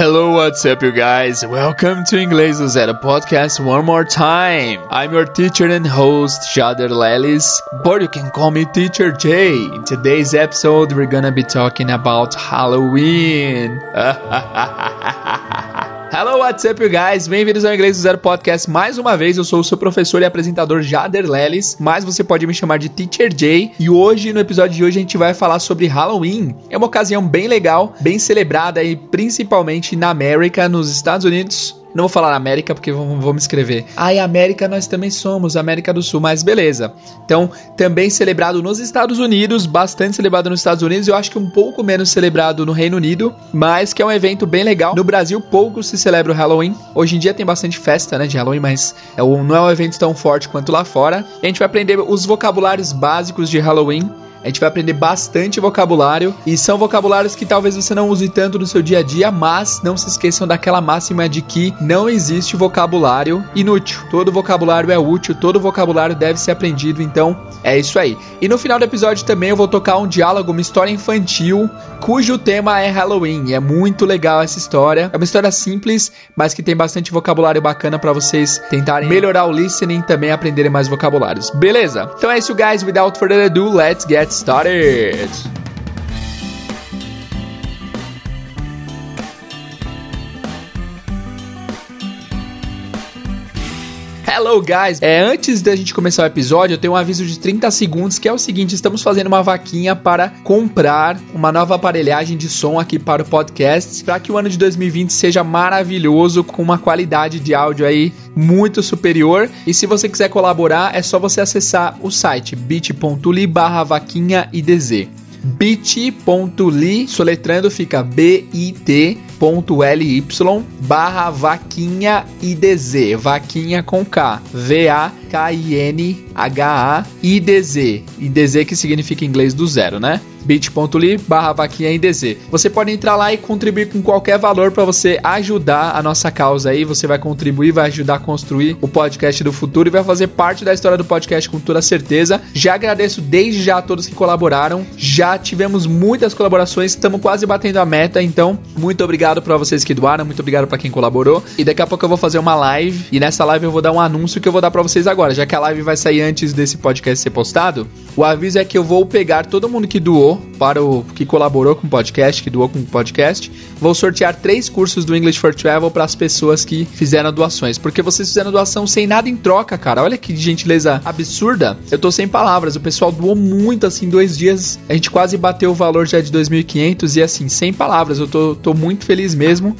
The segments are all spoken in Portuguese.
Hello, what's up, you guys? Welcome to Inglês Zero podcast one more time. I'm your teacher and host, Jader Lelis, but you can call me Teacher J. In today's episode, we're gonna be talking about Halloween. What's up, guys? Bem-vindos ao Inglês do Zero Podcast. Mais uma vez, eu sou o seu professor e apresentador Jader Lelis, mas você pode me chamar de Teacher J. E hoje, no episódio de hoje, a gente vai falar sobre Halloween. É uma ocasião bem legal, bem celebrada e principalmente na América, nos Estados Unidos, não vou falar América porque vão, me escrever. Ai, América nós também somos, América do Sul, mas beleza. Então, também celebrado nos Estados Unidos, bastante celebrado nos Estados Unidos, eu acho que um pouco menos celebrado no Reino Unido, mas que é um evento bem legal. No Brasil, pouco se celebra o Halloween. Hoje em dia tem bastante festa, né, de Halloween, mas é não é um evento tão forte quanto lá fora. E a gente vai aprender os vocabulários básicos de Halloween a gente vai aprender bastante vocabulário e são vocabulários que talvez você não use tanto no seu dia a dia, mas não se esqueçam daquela máxima de que não existe vocabulário inútil. Todo vocabulário é útil, todo vocabulário deve ser aprendido, então é isso aí. E no final do episódio também eu vou tocar um diálogo, uma história infantil, cujo tema é Halloween. É muito legal essa história. É uma história simples, mas que tem bastante vocabulário bacana para vocês tentarem melhorar o listening e também aprenderem mais vocabulários. Beleza? Então é isso, guys. Without further ado, let's get get started! Hello guys! É, antes da gente começar o episódio, eu tenho um aviso de 30 segundos que é o seguinte: estamos fazendo uma vaquinha para comprar uma nova aparelhagem de som aqui para o podcast, para que o ano de 2020 seja maravilhoso, com uma qualidade de áudio aí muito superior. E se você quiser colaborar, é só você acessar o site bit.ly barra vaquinha idz bit.ly, soletrando fica bit.ly barra vaquinha idz, vaquinha com K, V-A-K-I-N-H-A-I-D-Z, IDZ que significa em inglês do zero, né? bit.ly barra vaquinha IDZ. Você pode entrar lá e contribuir com qualquer valor para você ajudar a nossa causa aí. Você vai contribuir, vai ajudar a construir o podcast do futuro e vai fazer parte da história do podcast com toda certeza. Já agradeço desde já a todos que colaboraram. Já tivemos muitas colaborações, estamos quase batendo a meta, então muito obrigado para vocês que doaram, muito obrigado para quem colaborou. E daqui a pouco eu vou fazer uma live e nessa live eu vou dar um anúncio que eu vou dar para vocês agora, já que a live vai sair antes desse podcast ser postado. O aviso é que eu vou pegar todo mundo que doou para o que colaborou com o podcast, que doou com o podcast. Vou sortear três cursos do English for Travel para as pessoas que fizeram doações, porque vocês fizeram doação sem nada em troca, cara. Olha que gentileza absurda. Eu tô sem palavras. O pessoal doou muito assim, dois dias. A gente quase bateu o valor já de 2.500 e assim, sem palavras. Eu tô, tô muito feliz mesmo.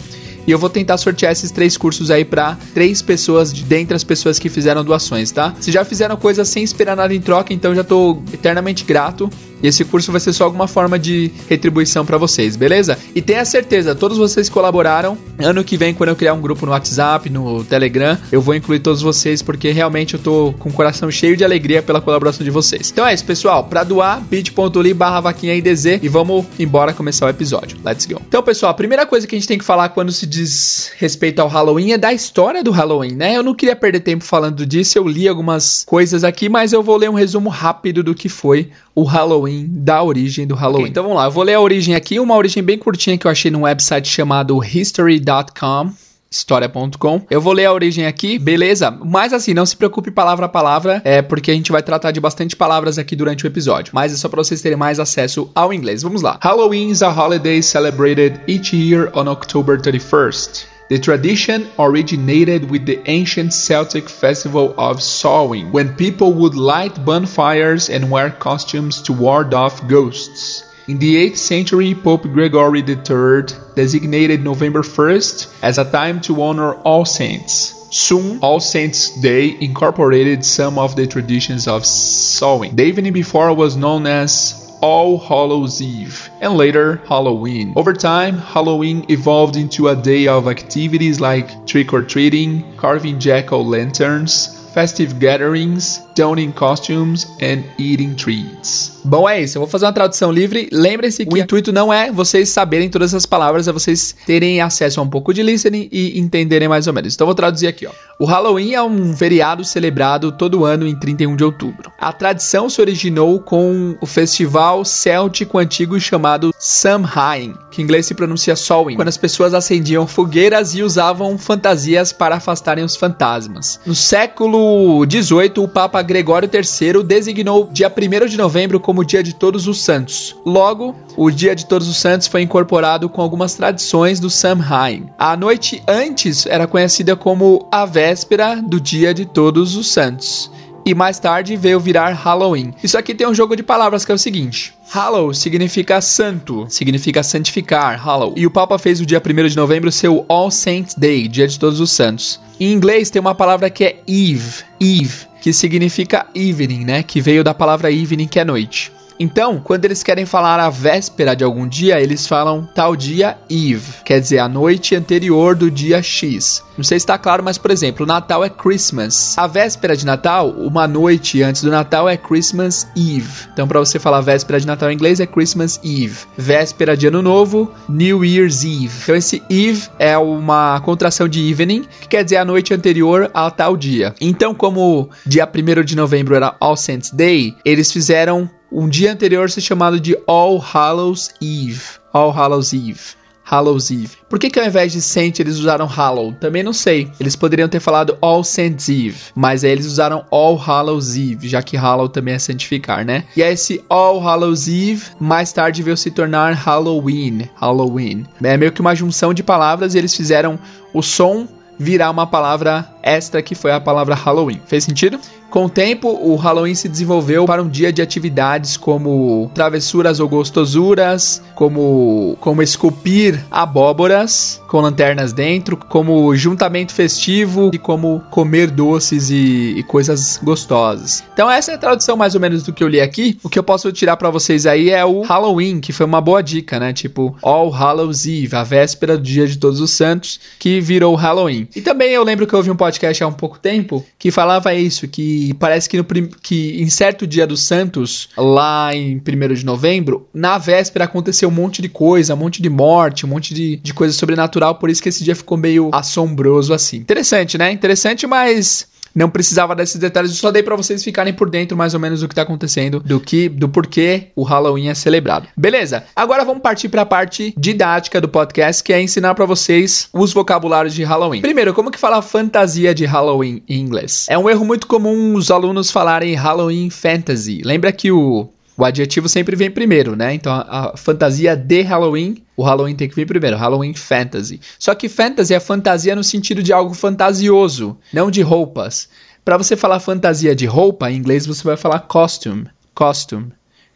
E eu vou tentar sortear esses três cursos aí para três pessoas de dentre as pessoas que fizeram doações, tá? Se já fizeram coisa sem esperar nada em troca, então já tô eternamente grato. E esse curso vai ser só alguma forma de retribuição para vocês, beleza? E tenha certeza, todos vocês colaboraram. Ano que vem, quando eu criar um grupo no WhatsApp, no Telegram, eu vou incluir todos vocês, porque realmente eu tô com o coração cheio de alegria pela colaboração de vocês. Então é isso, pessoal. Para doar, bit.ly barra vaquinha IDZ e vamos embora começar o episódio. Let's go. Então, pessoal, a primeira coisa que a gente tem que falar quando se diz respeito ao Halloween é da história do Halloween, né? Eu não queria perder tempo falando disso, eu li algumas coisas aqui, mas eu vou ler um resumo rápido do que foi o Halloween, da origem do Halloween. Okay, então vamos lá, eu vou ler a origem aqui, uma origem bem curtinha que eu achei num website chamado history.com história.com. Eu vou ler a origem aqui, beleza? Mas assim, não se preocupe palavra a palavra, é porque a gente vai tratar de bastante palavras aqui durante o episódio. Mas é só para vocês terem mais acesso ao inglês. Vamos lá. Halloween is a holiday celebrated each year on October 31st. The tradition originated with the ancient Celtic festival of Samhain, when people would light bonfires and wear costumes to ward off ghosts. In the 8th century, Pope Gregory III designated November 1st as a time to honor All Saints. Soon, All Saints' Day incorporated some of the traditions of Samhain. The evening before was known as all Hallows Eve, and later Halloween. Over time, Halloween evolved into a day of activities like trick or treating, carving jack o' lanterns, festive gatherings, donning costumes and eating treats. Bom, é isso. Eu vou fazer uma tradução livre. Lembre-se que o intuito não é vocês saberem todas as palavras, é vocês terem acesso a um pouco de listening e entenderem mais ou menos. Então, eu vou traduzir aqui, ó. O Halloween é um feriado celebrado todo ano em 31 de outubro. A tradição se originou com o festival céltico antigo chamado Samhain, que em inglês se pronuncia Samhain, quando as pessoas acendiam fogueiras e usavam fantasias para afastarem os fantasmas. No século XVIII, o Papa Gregório III designou dia 1 de novembro como Dia de Todos os Santos. Logo, o Dia de Todos os Santos foi incorporado com algumas tradições do Samhain. A noite antes era conhecida como a véspera do Dia de Todos os Santos. E mais tarde veio virar Halloween. Isso aqui tem um jogo de palavras que é o seguinte: Hallow significa santo, significa santificar, Hallow. E o Papa fez o dia 1 de novembro seu All Saints Day, Dia de Todos os Santos. Em inglês tem uma palavra que é Eve, Eve, que significa evening, né? Que veio da palavra evening, que é noite. Então, quando eles querem falar a véspera de algum dia, eles falam tal dia Eve, quer dizer, a noite anterior do dia X. Não sei se está claro, mas por exemplo, Natal é Christmas. A véspera de Natal, uma noite antes do Natal é Christmas Eve. Então, para você falar véspera de Natal em inglês é Christmas Eve. Véspera de Ano Novo, New Year's Eve. Então, esse Eve é uma contração de evening, que quer dizer a noite anterior a tal dia. Então, como dia 1 de novembro era All Saints Day, eles fizeram um dia anterior ser chamado de All Hallows Eve. All Hallows Eve. Hallows Eve. Por que, que ao invés de Saint eles usaram Hallow? Também não sei. Eles poderiam ter falado All Saints Eve, mas aí eles usaram All Hallows Eve, já que Hallow também é santificar, né? E esse All Hallows Eve mais tarde veio se tornar Halloween. Halloween. É meio que uma junção de palavras e eles fizeram o som virar uma palavra extra que foi a palavra Halloween. Fez sentido? Com o tempo, o Halloween se desenvolveu para um dia de atividades como travessuras ou gostosuras, como, como esculpir abóboras com lanternas dentro, como juntamento festivo e como comer doces e, e coisas gostosas. Então essa é a tradução mais ou menos do que eu li aqui. O que eu posso tirar para vocês aí é o Halloween, que foi uma boa dica, né? Tipo All Hallows Eve, a véspera do Dia de Todos os Santos, que virou Halloween. E também eu lembro que eu ouvi um podcast há um pouco tempo que falava isso, que parece que, no, que em certo dia dos Santos, lá em 1 de novembro, na véspera aconteceu um monte de coisa, um monte de morte, um monte de, de coisa sobrenatural, por isso que esse dia ficou meio assombroso assim. Interessante, né? Interessante, mas não precisava desses detalhes, eu só dei para vocês ficarem por dentro mais ou menos do que tá acontecendo, do que do porquê o Halloween é celebrado. Beleza? Agora vamos partir para a parte didática do podcast, que é ensinar para vocês os vocabulários de Halloween. Primeiro, como que fala fantasia de Halloween em inglês? É um erro muito comum os alunos falarem Halloween fantasy. Lembra que o o adjetivo sempre vem primeiro, né? Então a, a, fantasia de Halloween, o Halloween tem que vir primeiro, Halloween fantasy. Só que fantasy é fantasia no sentido de algo fantasioso, não de roupas. Para você falar fantasia de roupa, em inglês você vai falar costume, costume,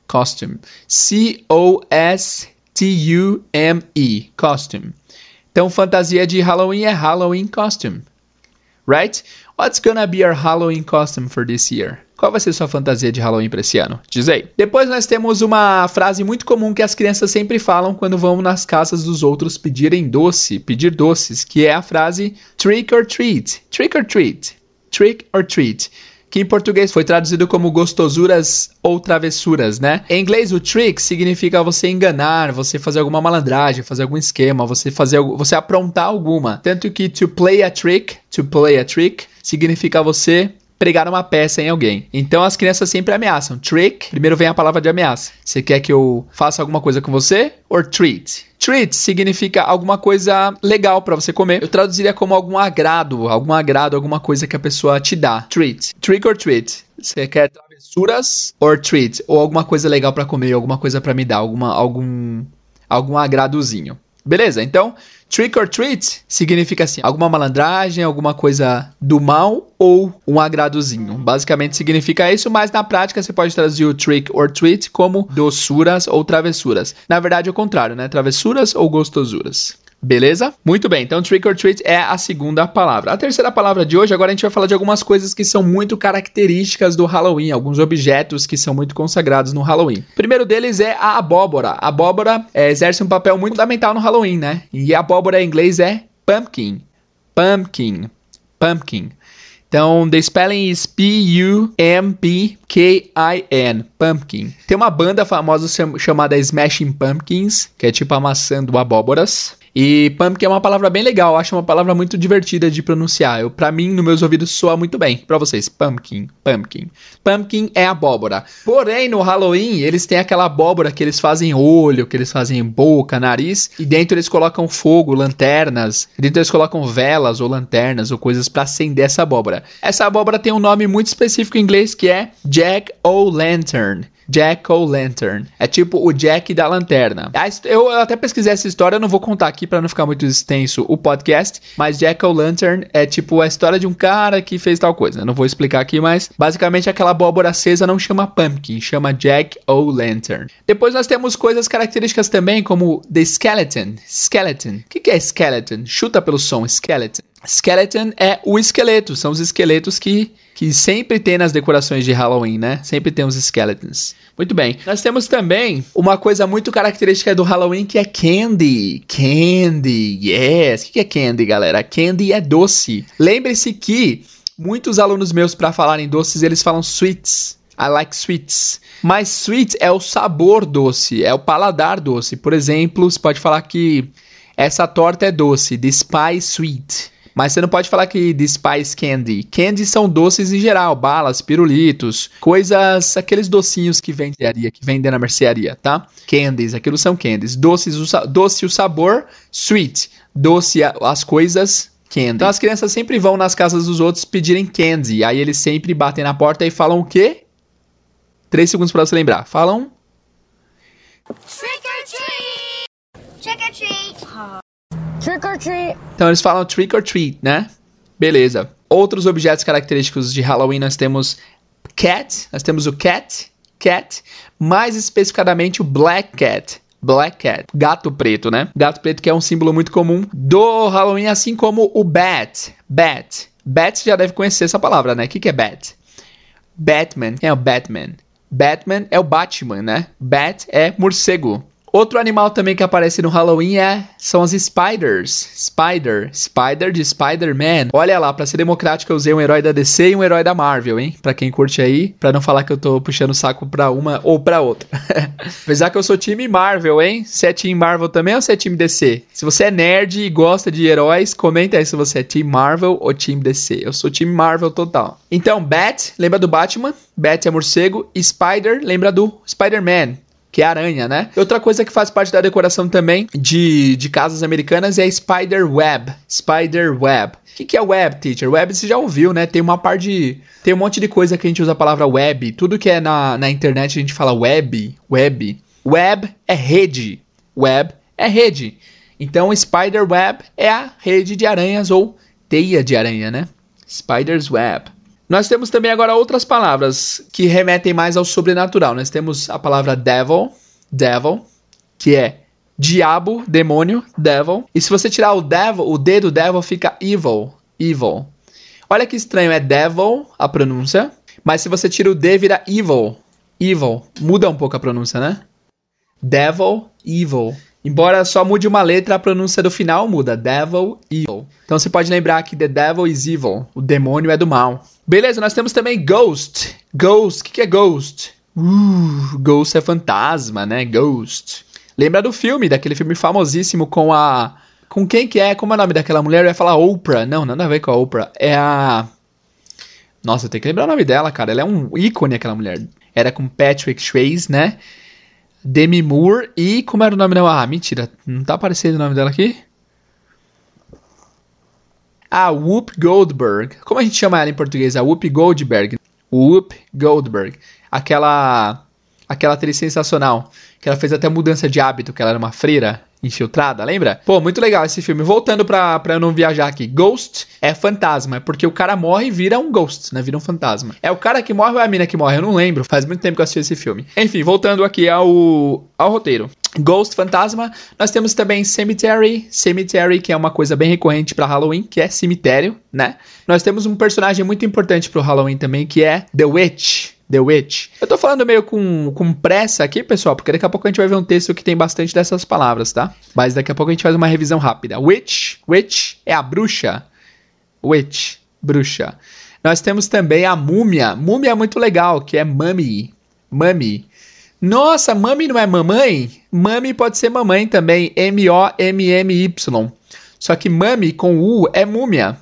costume. C O S T U M E, costume. Então fantasia de Halloween é Halloween costume. Right? What's gonna be our Halloween costume for this year? Qual vai ser sua fantasia de Halloween para esse ano? Diz aí. Depois nós temos uma frase muito comum que as crianças sempre falam quando vão nas casas dos outros pedirem doce, pedir doces, que é a frase trick or treat. Trick or treat. Trick or treat que em português foi traduzido como gostosuras ou travessuras, né? Em inglês, o trick significa você enganar, você fazer alguma malandragem, fazer algum esquema, você fazer, você aprontar alguma. Tanto que to play a trick, to play a trick, significa você pregar uma peça em alguém. Então as crianças sempre ameaçam. Trick, primeiro vem a palavra de ameaça. Você quer que eu faça alguma coisa com você? Or treat. Treat significa alguma coisa legal para você comer. Eu traduziria como algum agrado, algum agrado, alguma coisa que a pessoa te dá. Treat. Trick or treat. Você quer travessuras or treat ou alguma coisa legal para comer, alguma coisa para me dar, alguma algum algum agradozinho. Beleza? Então, trick or treat significa assim, alguma malandragem, alguma coisa do mal ou um agradozinho. Basicamente significa isso, mas na prática você pode traduzir o trick or treat como doçuras ou travessuras. Na verdade é o contrário, né? Travessuras ou gostosuras. Beleza? Muito bem, então trick or treat é a segunda palavra. A terceira palavra de hoje, agora a gente vai falar de algumas coisas que são muito características do Halloween, alguns objetos que são muito consagrados no Halloween. O primeiro deles é a abóbora. A abóbora é, exerce um papel muito fundamental no Halloween, né? E abóbora em inglês é pumpkin. Pumpkin. Pumpkin. Então, the spelling is P-U-M-P-K-I-N, pumpkin. Tem uma banda famosa chamada Smashing Pumpkins, que é tipo amassando abóboras. E pumpkin é uma palavra bem legal, acho uma palavra muito divertida de pronunciar. Eu, para mim, nos meus ouvidos soa muito bem. Para vocês, pumpkin, pumpkin. Pumpkin é abóbora. Porém, no Halloween, eles têm aquela abóbora que eles fazem olho, que eles fazem boca, nariz, e dentro eles colocam fogo, lanternas. Dentro eles colocam velas ou lanternas ou coisas para acender essa abóbora. Essa abóbora tem um nome muito específico em inglês que é Jack O' Lantern. Jack o' Lantern. É tipo o Jack da lanterna. Eu até pesquisei essa história, não vou contar aqui para não ficar muito extenso o podcast, mas Jack o' Lantern é tipo a história de um cara que fez tal coisa. Eu não vou explicar aqui, mas basicamente aquela abóbora acesa não chama pumpkin, chama Jack o' Lantern. Depois nós temos coisas características também, como the skeleton. Skeleton. O que é skeleton? Chuta pelo som, skeleton. Skeleton é o esqueleto, são os esqueletos que, que sempre tem nas decorações de Halloween, né? Sempre tem os skeletons. Muito bem. Nós temos também uma coisa muito característica do Halloween que é candy. Candy, yes. O que é candy, galera? Candy é doce. Lembre-se que muitos alunos meus, para falarem doces, eles falam sweets. I like sweets. Mas sweet é o sabor doce, é o paladar doce. Por exemplo, você pode falar que essa torta é doce, the spice sweet. Mas você não pode falar que de Spice Candy. Candy são doces em geral, balas, pirulitos, coisas, aqueles docinhos que vendem que vendem na mercearia, tá? Candies, aquilo são candies. Doces, o, doce o sabor, sweet. Doce as coisas, candy. Então as crianças sempre vão nas casas dos outros pedirem candy. Aí eles sempre batem na porta e falam o quê? Três segundos para você lembrar. Falam. Trick or treat! Trick or treat! Trick or treat. Então eles falam trick or treat, né? Beleza. Outros objetos característicos de Halloween nós temos cat, nós temos o cat, cat, mais especificadamente o black cat. Black Cat, gato preto, né? Gato preto que é um símbolo muito comum do Halloween, assim como o Bat. Bat. Bat já deve conhecer essa palavra, né? O que, que é Bat? Batman. É o Batman? Batman é o Batman, né? Bat é morcego. Outro animal também que aparece no Halloween é, são as spiders. Spider. Spider de Spider-Man. Olha lá, pra ser democrático eu usei um herói da DC e um herói da Marvel, hein? Pra quem curte aí, pra não falar que eu tô puxando o saco pra uma ou pra outra. Apesar que eu sou time Marvel, hein? Você é time Marvel também ou você é time DC? Se você é nerd e gosta de heróis, comenta aí se você é time Marvel ou time DC. Eu sou time Marvel total. Então, Bat, lembra do Batman? Bat é morcego. Spider, lembra do Spider-Man que é aranha, né? Outra coisa que faz parte da decoração também de, de casas americanas é a spider web. Spider web. O que, que é web, teacher? Web você já ouviu, né? Tem uma parte de. Tem um monte de coisa que a gente usa a palavra web. Tudo que é na, na internet a gente fala web. Web. Web é rede. Web é rede. Então, spider web é a rede de aranhas ou teia de aranha, né? Spider's web. Nós temos também agora outras palavras que remetem mais ao sobrenatural. Nós temos a palavra devil, devil, que é diabo, demônio, devil. E se você tirar o devil, o D do devil fica evil, evil. Olha que estranho, é devil a pronúncia, mas se você tira o D vira evil, evil. Muda um pouco a pronúncia, né? Devil, evil. Embora só mude uma letra, a pronúncia do final muda. Devil, evil. Então você pode lembrar que the devil is evil. O demônio é do mal. Beleza, nós temos também ghost. Ghost, o que, que é ghost? Uh, ghost é fantasma, né? Ghost. Lembra do filme, daquele filme famosíssimo com a... Com quem que é? Como é o nome daquela mulher? Eu ia falar Oprah. Não, nada a ver com a Oprah. É a... Nossa, eu tenho que lembrar o nome dela, cara. Ela é um ícone, aquela mulher. Era com Patrick Swayze, né? Demi Moore e. Como era o nome dela? Ah, mentira. Não tá aparecendo o nome dela aqui? Ah, Whoop Goldberg. Como a gente chama ela em português? A Whoop Goldberg. Whoop Goldberg. Aquela. Aquela atriz sensacional. Que ela fez até mudança de hábito, que ela era uma freira infiltrada, lembra? Pô, muito legal esse filme. Voltando pra, pra eu não viajar aqui. Ghost é fantasma, é porque o cara morre e vira um ghost, né? Vira um fantasma. É o cara que morre ou é a mina que morre? Eu não lembro. Faz muito tempo que eu assisti esse filme. Enfim, voltando aqui ao, ao roteiro. Ghost, fantasma. Nós temos também Cemetery. Cemetery, que é uma coisa bem recorrente para Halloween, que é cemitério, né? Nós temos um personagem muito importante pro Halloween também, que é The Witch. The Witch. Eu tô falando meio com, com pressa aqui, pessoal, porque daqui a pouco a gente vai ver um texto que tem bastante dessas palavras, tá? Mas daqui a pouco a gente faz uma revisão rápida. Witch, witch é a bruxa. Witch, bruxa. Nós temos também a múmia. Múmia é muito legal, que é mummy. Mummy. Nossa, mummy não é mamãe? Mummy pode ser mamãe também. M-O-M-M-Y. Só que mummy com U é múmia.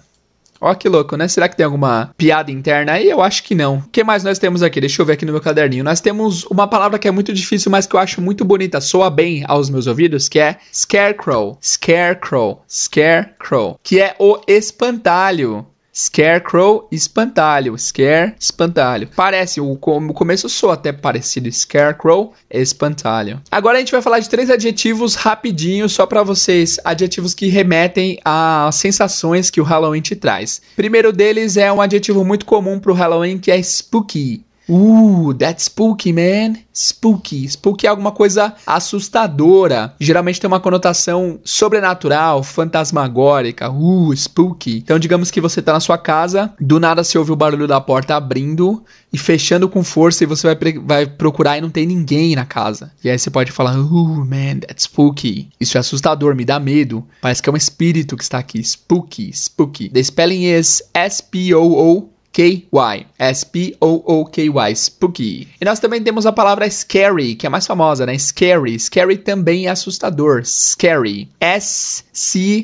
Ó que louco, né? Será que tem alguma piada interna aí? Eu acho que não. O que mais nós temos aqui? Deixa eu ver aqui no meu caderninho. Nós temos uma palavra que é muito difícil, mas que eu acho muito bonita, soa bem aos meus ouvidos, que é scarecrow. Scarecrow. Scarecrow. Que é o espantalho. Scarecrow, espantalho. Scare, espantalho. Parece, o, o começo soa até parecido. Scarecrow, espantalho. Agora a gente vai falar de três adjetivos rapidinho, só para vocês. Adjetivos que remetem a sensações que o Halloween te traz. Primeiro deles é um adjetivo muito comum pro Halloween, que é spooky. Uh, that's spooky, man. Spooky. Spooky é alguma coisa assustadora. Geralmente tem uma conotação sobrenatural, fantasmagórica. Uh, spooky. Então, digamos que você tá na sua casa, do nada se ouve o barulho da porta abrindo e fechando com força e você vai, vai procurar e não tem ninguém na casa. E aí você pode falar, uh, man, that's spooky. Isso é assustador, me dá medo. Parece que é um espírito que está aqui. Spooky, spooky. The spelling is S-P-O-O K-Y. S-P-O-O-K-Y. Spooky. E nós também temos a palavra scary, que é mais famosa, né? Scary. Scary também é assustador. Scary. S-C-R-A-R-Y.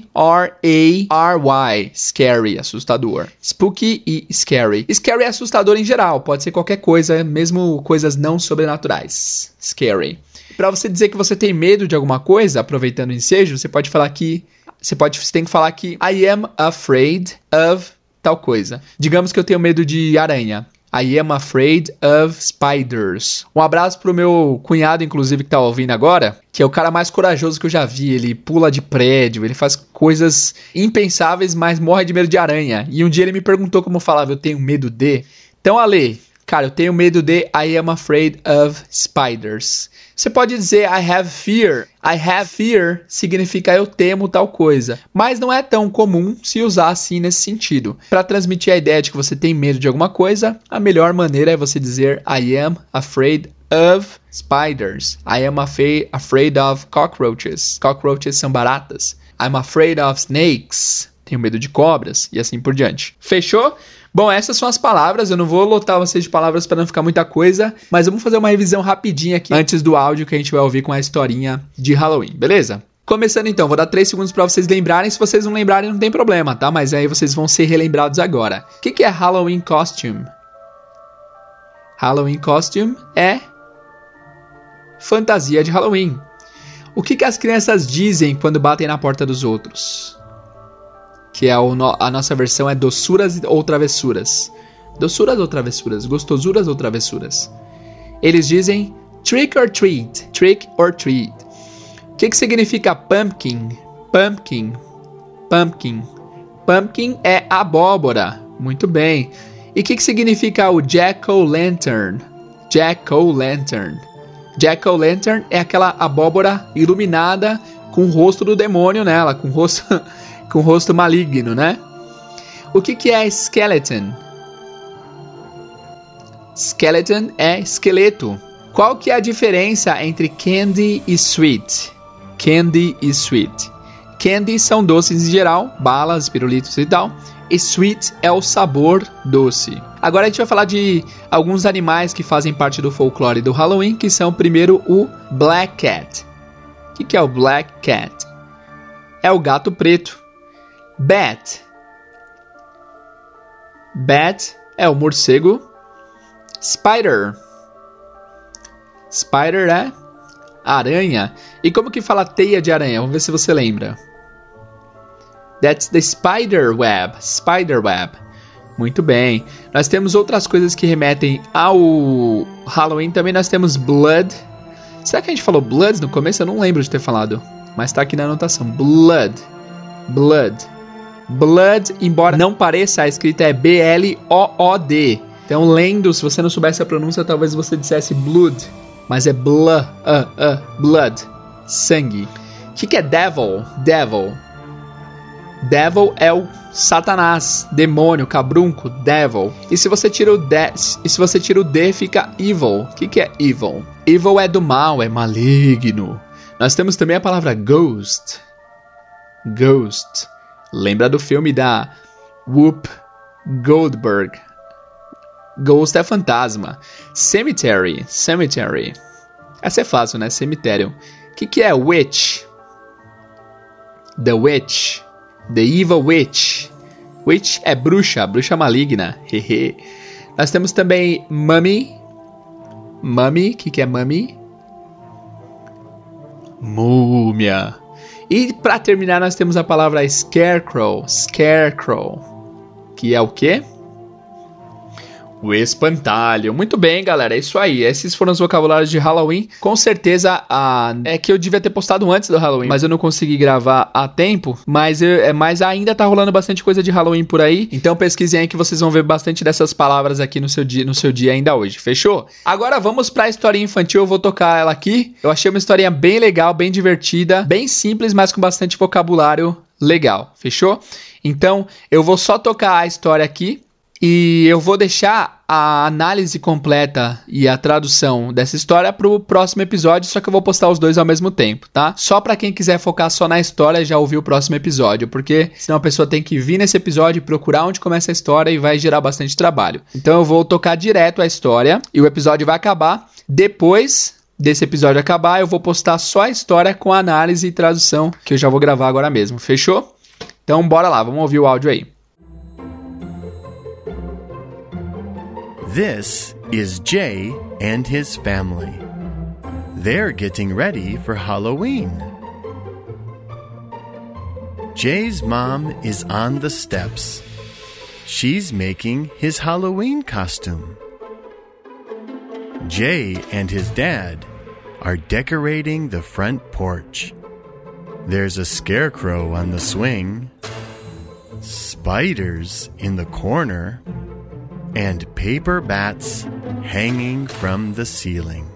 Scary, assustador. Spooky e scary. Scary é assustador em geral. Pode ser qualquer coisa, mesmo coisas não sobrenaturais. Scary. Para você dizer que você tem medo de alguma coisa, aproveitando o ensejo, você pode falar que você pode você tem que falar que I am afraid of tal coisa. Digamos que eu tenho medo de aranha. I am afraid of spiders. Um abraço pro meu cunhado, inclusive, que tá ouvindo agora, que é o cara mais corajoso que eu já vi. Ele pula de prédio, ele faz coisas impensáveis, mas morre de medo de aranha. E um dia ele me perguntou como falava, eu tenho medo de. Então, Ale, Cara, eu tenho medo de I am afraid of spiders. Você pode dizer I have fear. I have fear significa eu temo tal coisa, mas não é tão comum se usar assim nesse sentido. Para transmitir a ideia de que você tem medo de alguma coisa, a melhor maneira é você dizer I am afraid of spiders. I am afraid of cockroaches. Cockroaches são baratas. I'm afraid of snakes. Tenho medo de cobras e assim por diante. Fechou? Bom, essas são as palavras. Eu não vou lotar vocês de palavras para não ficar muita coisa, mas vamos fazer uma revisão rapidinha aqui antes do áudio que a gente vai ouvir com a historinha de Halloween, beleza? Começando então, vou dar 3 segundos para vocês lembrarem. Se vocês não lembrarem, não tem problema, tá? Mas aí vocês vão ser relembrados agora. O que, que é Halloween Costume? Halloween Costume é fantasia de Halloween. O que, que as crianças dizem quando batem na porta dos outros? Que é no, a nossa versão é doçuras ou travessuras. Doçuras ou travessuras? Gostosuras ou travessuras? Eles dizem trick or treat, trick or treat. O que, que significa pumpkin? Pumpkin, pumpkin. Pumpkin é abóbora. Muito bem. E o que, que significa o jack-o'-lantern? Jack-o'-lantern. Jack-o'-lantern é aquela abóbora iluminada com o rosto do demônio nela, com o rosto com rosto maligno, né? O que, que é skeleton? Skeleton é esqueleto. Qual que é a diferença entre candy e sweet? Candy e sweet. Candy são doces em geral, balas, pirulitos e tal. E sweet é o sabor doce. Agora a gente vai falar de alguns animais que fazem parte do folclore do Halloween, que são primeiro o Black Cat. O que, que é o Black Cat? É o gato preto. Bat. Bat é o morcego. Spider. Spider é aranha. E como que fala teia de aranha? Vamos ver se você lembra. That's the spider web. Spider web. Muito bem. Nós temos outras coisas que remetem ao Halloween. Também nós temos blood. Será que a gente falou blood no começo? Eu não lembro de ter falado. Mas tá aqui na anotação. Blood. Blood. Blood, embora não pareça, a escrita é B-L-O-O-D. Então, lendo, se você não soubesse a pronúncia, talvez você dissesse blood, mas é blah, uh, uh, blood, sangue. O que, que é devil? Devil. Devil é o Satanás, demônio, cabrunco, devil. E se você tira o D, e se você tira o D, fica evil. O que, que é evil? Evil é do mal, é maligno. Nós temos também a palavra ghost. Ghost. Lembra do filme da Whoop Goldberg, Ghost é fantasma. Cemetery, cemetery. Essa é fácil, né? Cemitério. O que, que é witch? The witch. The evil witch. Witch é bruxa, bruxa maligna. Hehe. Nós temos também mummy. Mummy, o que, que é mummy? Múmia. E para terminar, nós temos a palavra scarecrow. Scarecrow. Que é o quê? O espantalho. Muito bem, galera. É isso aí. Esses foram os vocabulários de Halloween. Com certeza, a... é que eu devia ter postado antes do Halloween, mas eu não consegui gravar a tempo. Mas, eu... É, mas ainda tá rolando bastante coisa de Halloween por aí. Então pesquisem aí que vocês vão ver bastante dessas palavras aqui no seu dia, no seu dia ainda hoje. Fechou? Agora vamos pra historinha infantil. Eu vou tocar ela aqui. Eu achei uma historinha bem legal, bem divertida, bem simples, mas com bastante vocabulário legal. Fechou? Então eu vou só tocar a história aqui e eu vou deixar a análise completa e a tradução dessa história para o próximo episódio, só que eu vou postar os dois ao mesmo tempo, tá? Só para quem quiser focar só na história já ouvir o próximo episódio, porque senão a pessoa tem que vir nesse episódio e procurar onde começa a história e vai gerar bastante trabalho. Então eu vou tocar direto a história e o episódio vai acabar depois desse episódio acabar, eu vou postar só a história com a análise e tradução que eu já vou gravar agora mesmo. Fechou? Então bora lá, vamos ouvir o áudio aí. This is Jay and his family. They're getting ready for Halloween. Jay's mom is on the steps. She's making his Halloween costume. Jay and his dad are decorating the front porch. There's a scarecrow on the swing, spiders in the corner and paper bats hanging from the ceiling.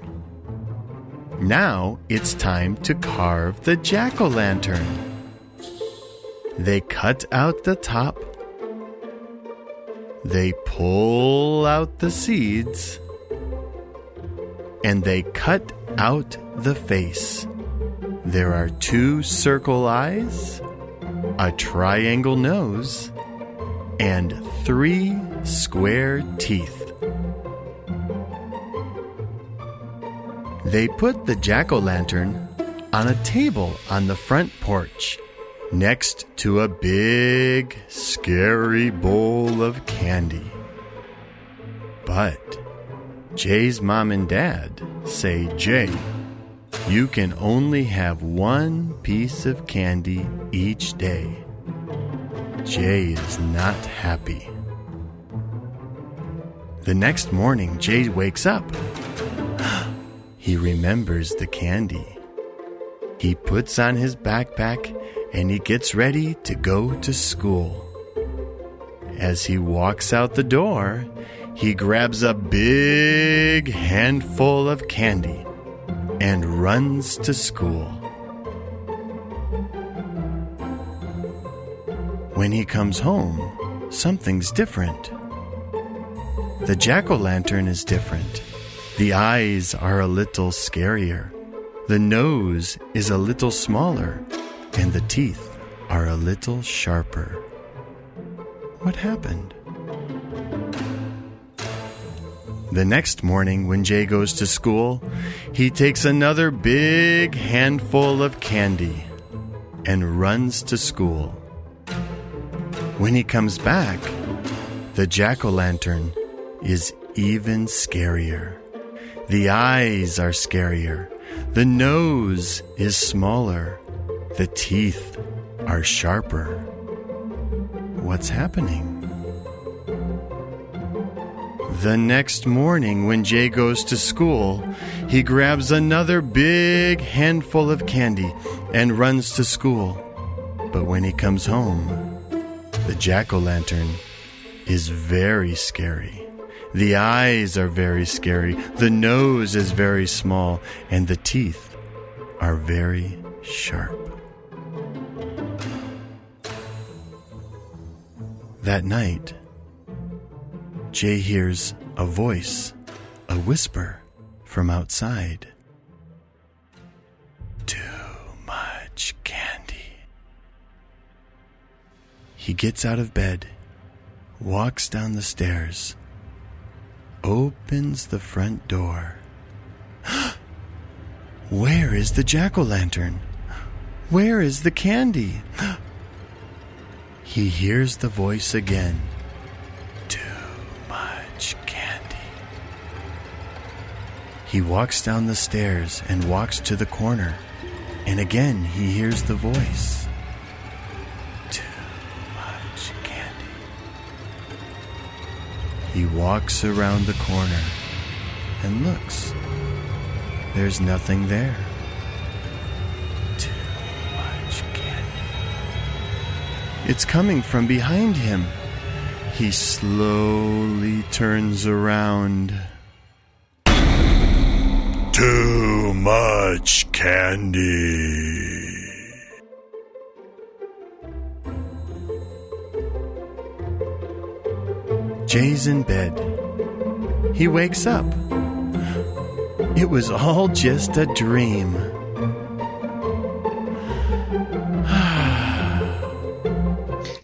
Now it's time to carve the jack o' lantern. They cut out the top, they pull out the seeds, and they cut out the face. There are two circle eyes, a triangle nose, and three square teeth. They put the jack o' lantern on a table on the front porch next to a big, scary bowl of candy. But Jay's mom and dad say, Jay, you can only have one piece of candy each day. Jay is not happy. The next morning, Jay wakes up. he remembers the candy. He puts on his backpack and he gets ready to go to school. As he walks out the door, he grabs a big handful of candy and runs to school. When he comes home, something's different. The jack o' lantern is different. The eyes are a little scarier. The nose is a little smaller. And the teeth are a little sharper. What happened? The next morning, when Jay goes to school, he takes another big handful of candy and runs to school. When he comes back, the jack o' lantern is even scarier. The eyes are scarier. The nose is smaller. The teeth are sharper. What's happening? The next morning, when Jay goes to school, he grabs another big handful of candy and runs to school. But when he comes home, the jack o' lantern is very scary. The eyes are very scary, the nose is very small, and the teeth are very sharp. That night, Jay hears a voice, a whisper from outside. Too much candy. He gets out of bed, walks down the stairs, opens the front door. Where is the jack o' lantern? Where is the candy? He hears the voice again. Too much candy. He walks down the stairs and walks to the corner, and again he hears the voice. He walks around the corner and looks. There's nothing there. Too much candy. It's coming from behind him. He slowly turns around. Too much candy. Jay's in bed. He wakes up. It was all just a dream.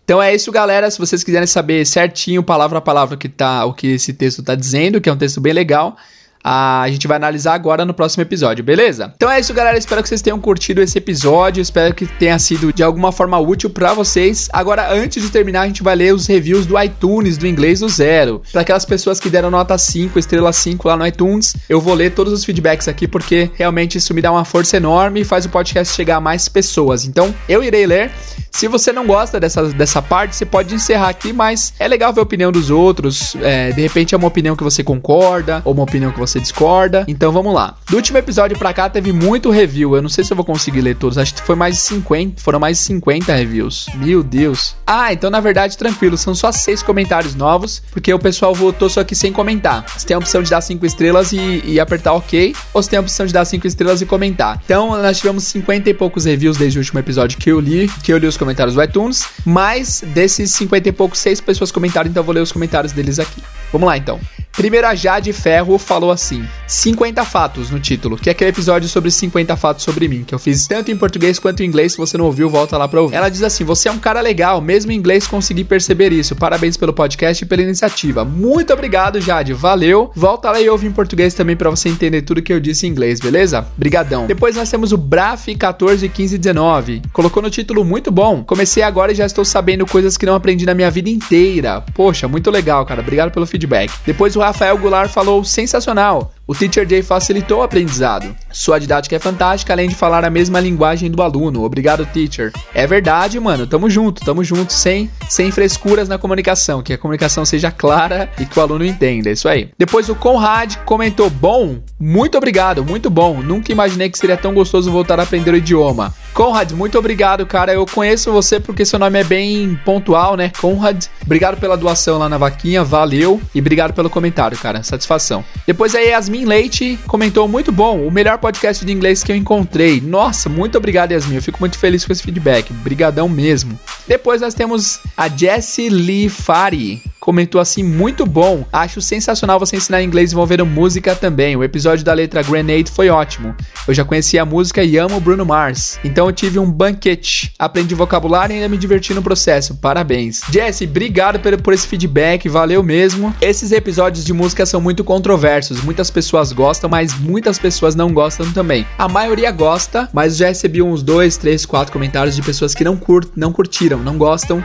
Então é isso, galera. Se vocês quiserem saber certinho, palavra a palavra, que tá, o que esse texto tá dizendo, que é um texto bem legal, a gente vai analisar agora no próximo episódio, beleza? Então é isso, galera. Espero que vocês tenham curtido esse episódio. Espero que tenha sido de alguma forma útil para vocês. Agora, antes de terminar, a gente vai ler os reviews do iTunes do inglês do zero. Para aquelas pessoas que deram nota 5, estrela 5 lá no iTunes, eu vou ler todos os feedbacks aqui porque realmente isso me dá uma força enorme e faz o podcast chegar a mais pessoas. Então, eu irei ler. Se você não gosta dessa, dessa parte, você pode encerrar aqui, mas é legal ver a opinião dos outros. É, de repente é uma opinião que você concorda ou uma opinião que você discorda. Então vamos lá. Do último episódio pra cá teve muito review. Eu não sei se eu vou conseguir ler todos. Acho que foi mais de 50. Foram mais de 50 reviews. Meu Deus. Ah, então na verdade, tranquilo. São só seis comentários novos. Porque o pessoal votou só aqui sem comentar. Você tem a opção de dar 5 estrelas e, e apertar OK. Ou você tem a opção de dar 5 estrelas e comentar. Então nós tivemos 50 e poucos reviews desde o último episódio que eu li. Que eu li os comentários do iTunes. Mas desses 50 e poucos, seis pessoas comentaram. Então eu vou ler os comentários deles aqui. Vamos lá então. Primeiro, a Jade Ferro falou assim: 50 fatos no título, que é aquele episódio sobre 50 fatos sobre mim, que eu fiz tanto em português quanto em inglês. Se você não ouviu, volta lá pra ouvir. Ela diz assim: Você é um cara legal, mesmo em inglês consegui perceber isso. Parabéns pelo podcast e pela iniciativa. Muito obrigado, Jade. Valeu. Volta lá e ouve em português também para você entender tudo que eu disse em inglês, beleza? Brigadão. Depois nós temos o Braf 141519. Colocou no título muito bom. Comecei agora e já estou sabendo coisas que não aprendi na minha vida inteira. Poxa, muito legal, cara. Obrigado pelo feedback. Depois o Rafael Goulart falou sensacional. O Teacher Jay facilitou o aprendizado. Sua didática é fantástica, além de falar a mesma linguagem do aluno. Obrigado, teacher. É verdade, mano. Tamo junto, tamo junto, sem, sem frescuras na comunicação. Que a comunicação seja clara e que o aluno entenda. É isso aí. Depois o Conrad comentou: Bom, muito obrigado, muito bom. Nunca imaginei que seria tão gostoso voltar a aprender o idioma. Conrad, muito obrigado, cara. Eu conheço você porque seu nome é bem pontual, né? Conrad, obrigado pela doação lá na vaquinha, valeu. E obrigado pelo comentário, cara. Satisfação. Depois aí, Yasmin Leite comentou: muito bom, o melhor podcast de inglês que eu encontrei. Nossa, muito obrigado, Yasmin. Eu fico muito feliz com esse feedback. Brigadão mesmo. Depois nós temos a Jessie Lee Fari comentou assim: muito bom. Acho sensacional você ensinar inglês envolvendo música também. O episódio da letra Grenade foi ótimo. Eu já conhecia a música e amo Bruno Mars. Então eu tive um banquete. Aprendi vocabulário e ainda me diverti no processo. Parabéns. Jesse, obrigado por, por esse feedback. Valeu mesmo. Esses episódios de música são muito controversos. Muitas pessoas gostam, mas muitas pessoas não gostam também. A maioria gosta, mas já recebi uns dois, três, quatro comentários de pessoas que não, cur não curtiram, não gostam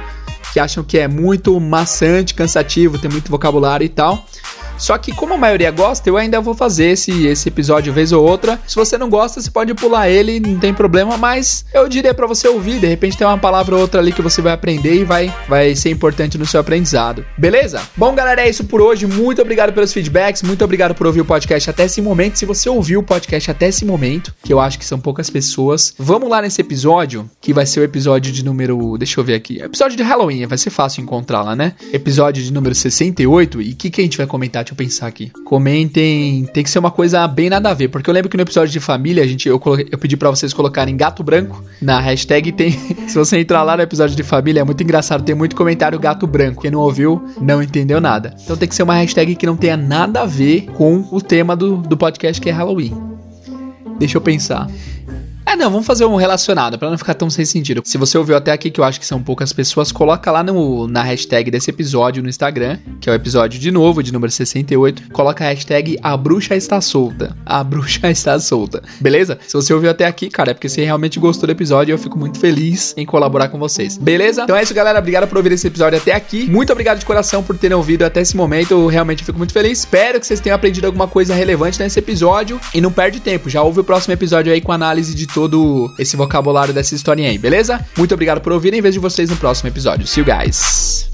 que acham que é muito maçante, cansativo, tem muito vocabulário e tal. Só que como a maioria gosta, eu ainda vou fazer esse, esse episódio vez ou outra. Se você não gosta, você pode pular ele, não tem problema, mas eu diria para você ouvir, de repente tem uma palavra ou outra ali que você vai aprender e vai, vai ser importante no seu aprendizado. Beleza? Bom, galera, é isso por hoje. Muito obrigado pelos feedbacks, muito obrigado por ouvir o podcast até esse momento. Se você ouviu o podcast até esse momento, que eu acho que são poucas pessoas, vamos lá nesse episódio, que vai ser o episódio de número, deixa eu ver aqui, episódio de Halloween, vai ser fácil encontrar lá, né? Episódio de número 68 e o que, que a gente vai comentar? Deixa eu pensar aqui. Comentem, tem que ser uma coisa bem nada a ver, porque eu lembro que no episódio de família, a gente, eu, coloquei, eu pedi para vocês colocarem gato branco na hashtag. Tem, se você entrar lá no episódio de família, é muito engraçado, tem muito comentário gato branco. Quem não ouviu, não entendeu nada. Então tem que ser uma hashtag que não tenha nada a ver com o tema do, do podcast que é Halloween. Deixa eu pensar. É, não, vamos fazer um relacionado, para não ficar tão sem sentido. Se você ouviu até aqui, que eu acho que são poucas pessoas, coloca lá no, na hashtag desse episódio no Instagram, que é o episódio de novo, de número 68. Coloca a hashtag A Bruxa Está Solta. A Bruxa Está Solta. Beleza? Se você ouviu até aqui, cara, é porque você realmente gostou do episódio e eu fico muito feliz em colaborar com vocês. Beleza? Então é isso, galera. Obrigado por ouvir esse episódio até aqui. Muito obrigado de coração por terem ouvido até esse momento. Eu realmente fico muito feliz. Espero que vocês tenham aprendido alguma coisa relevante nesse episódio. E não perde tempo. Já ouve o próximo episódio aí com análise de todo esse vocabulário dessa historinha aí, beleza? Muito obrigado por ouvirem. Vejo vocês no próximo episódio. See you guys.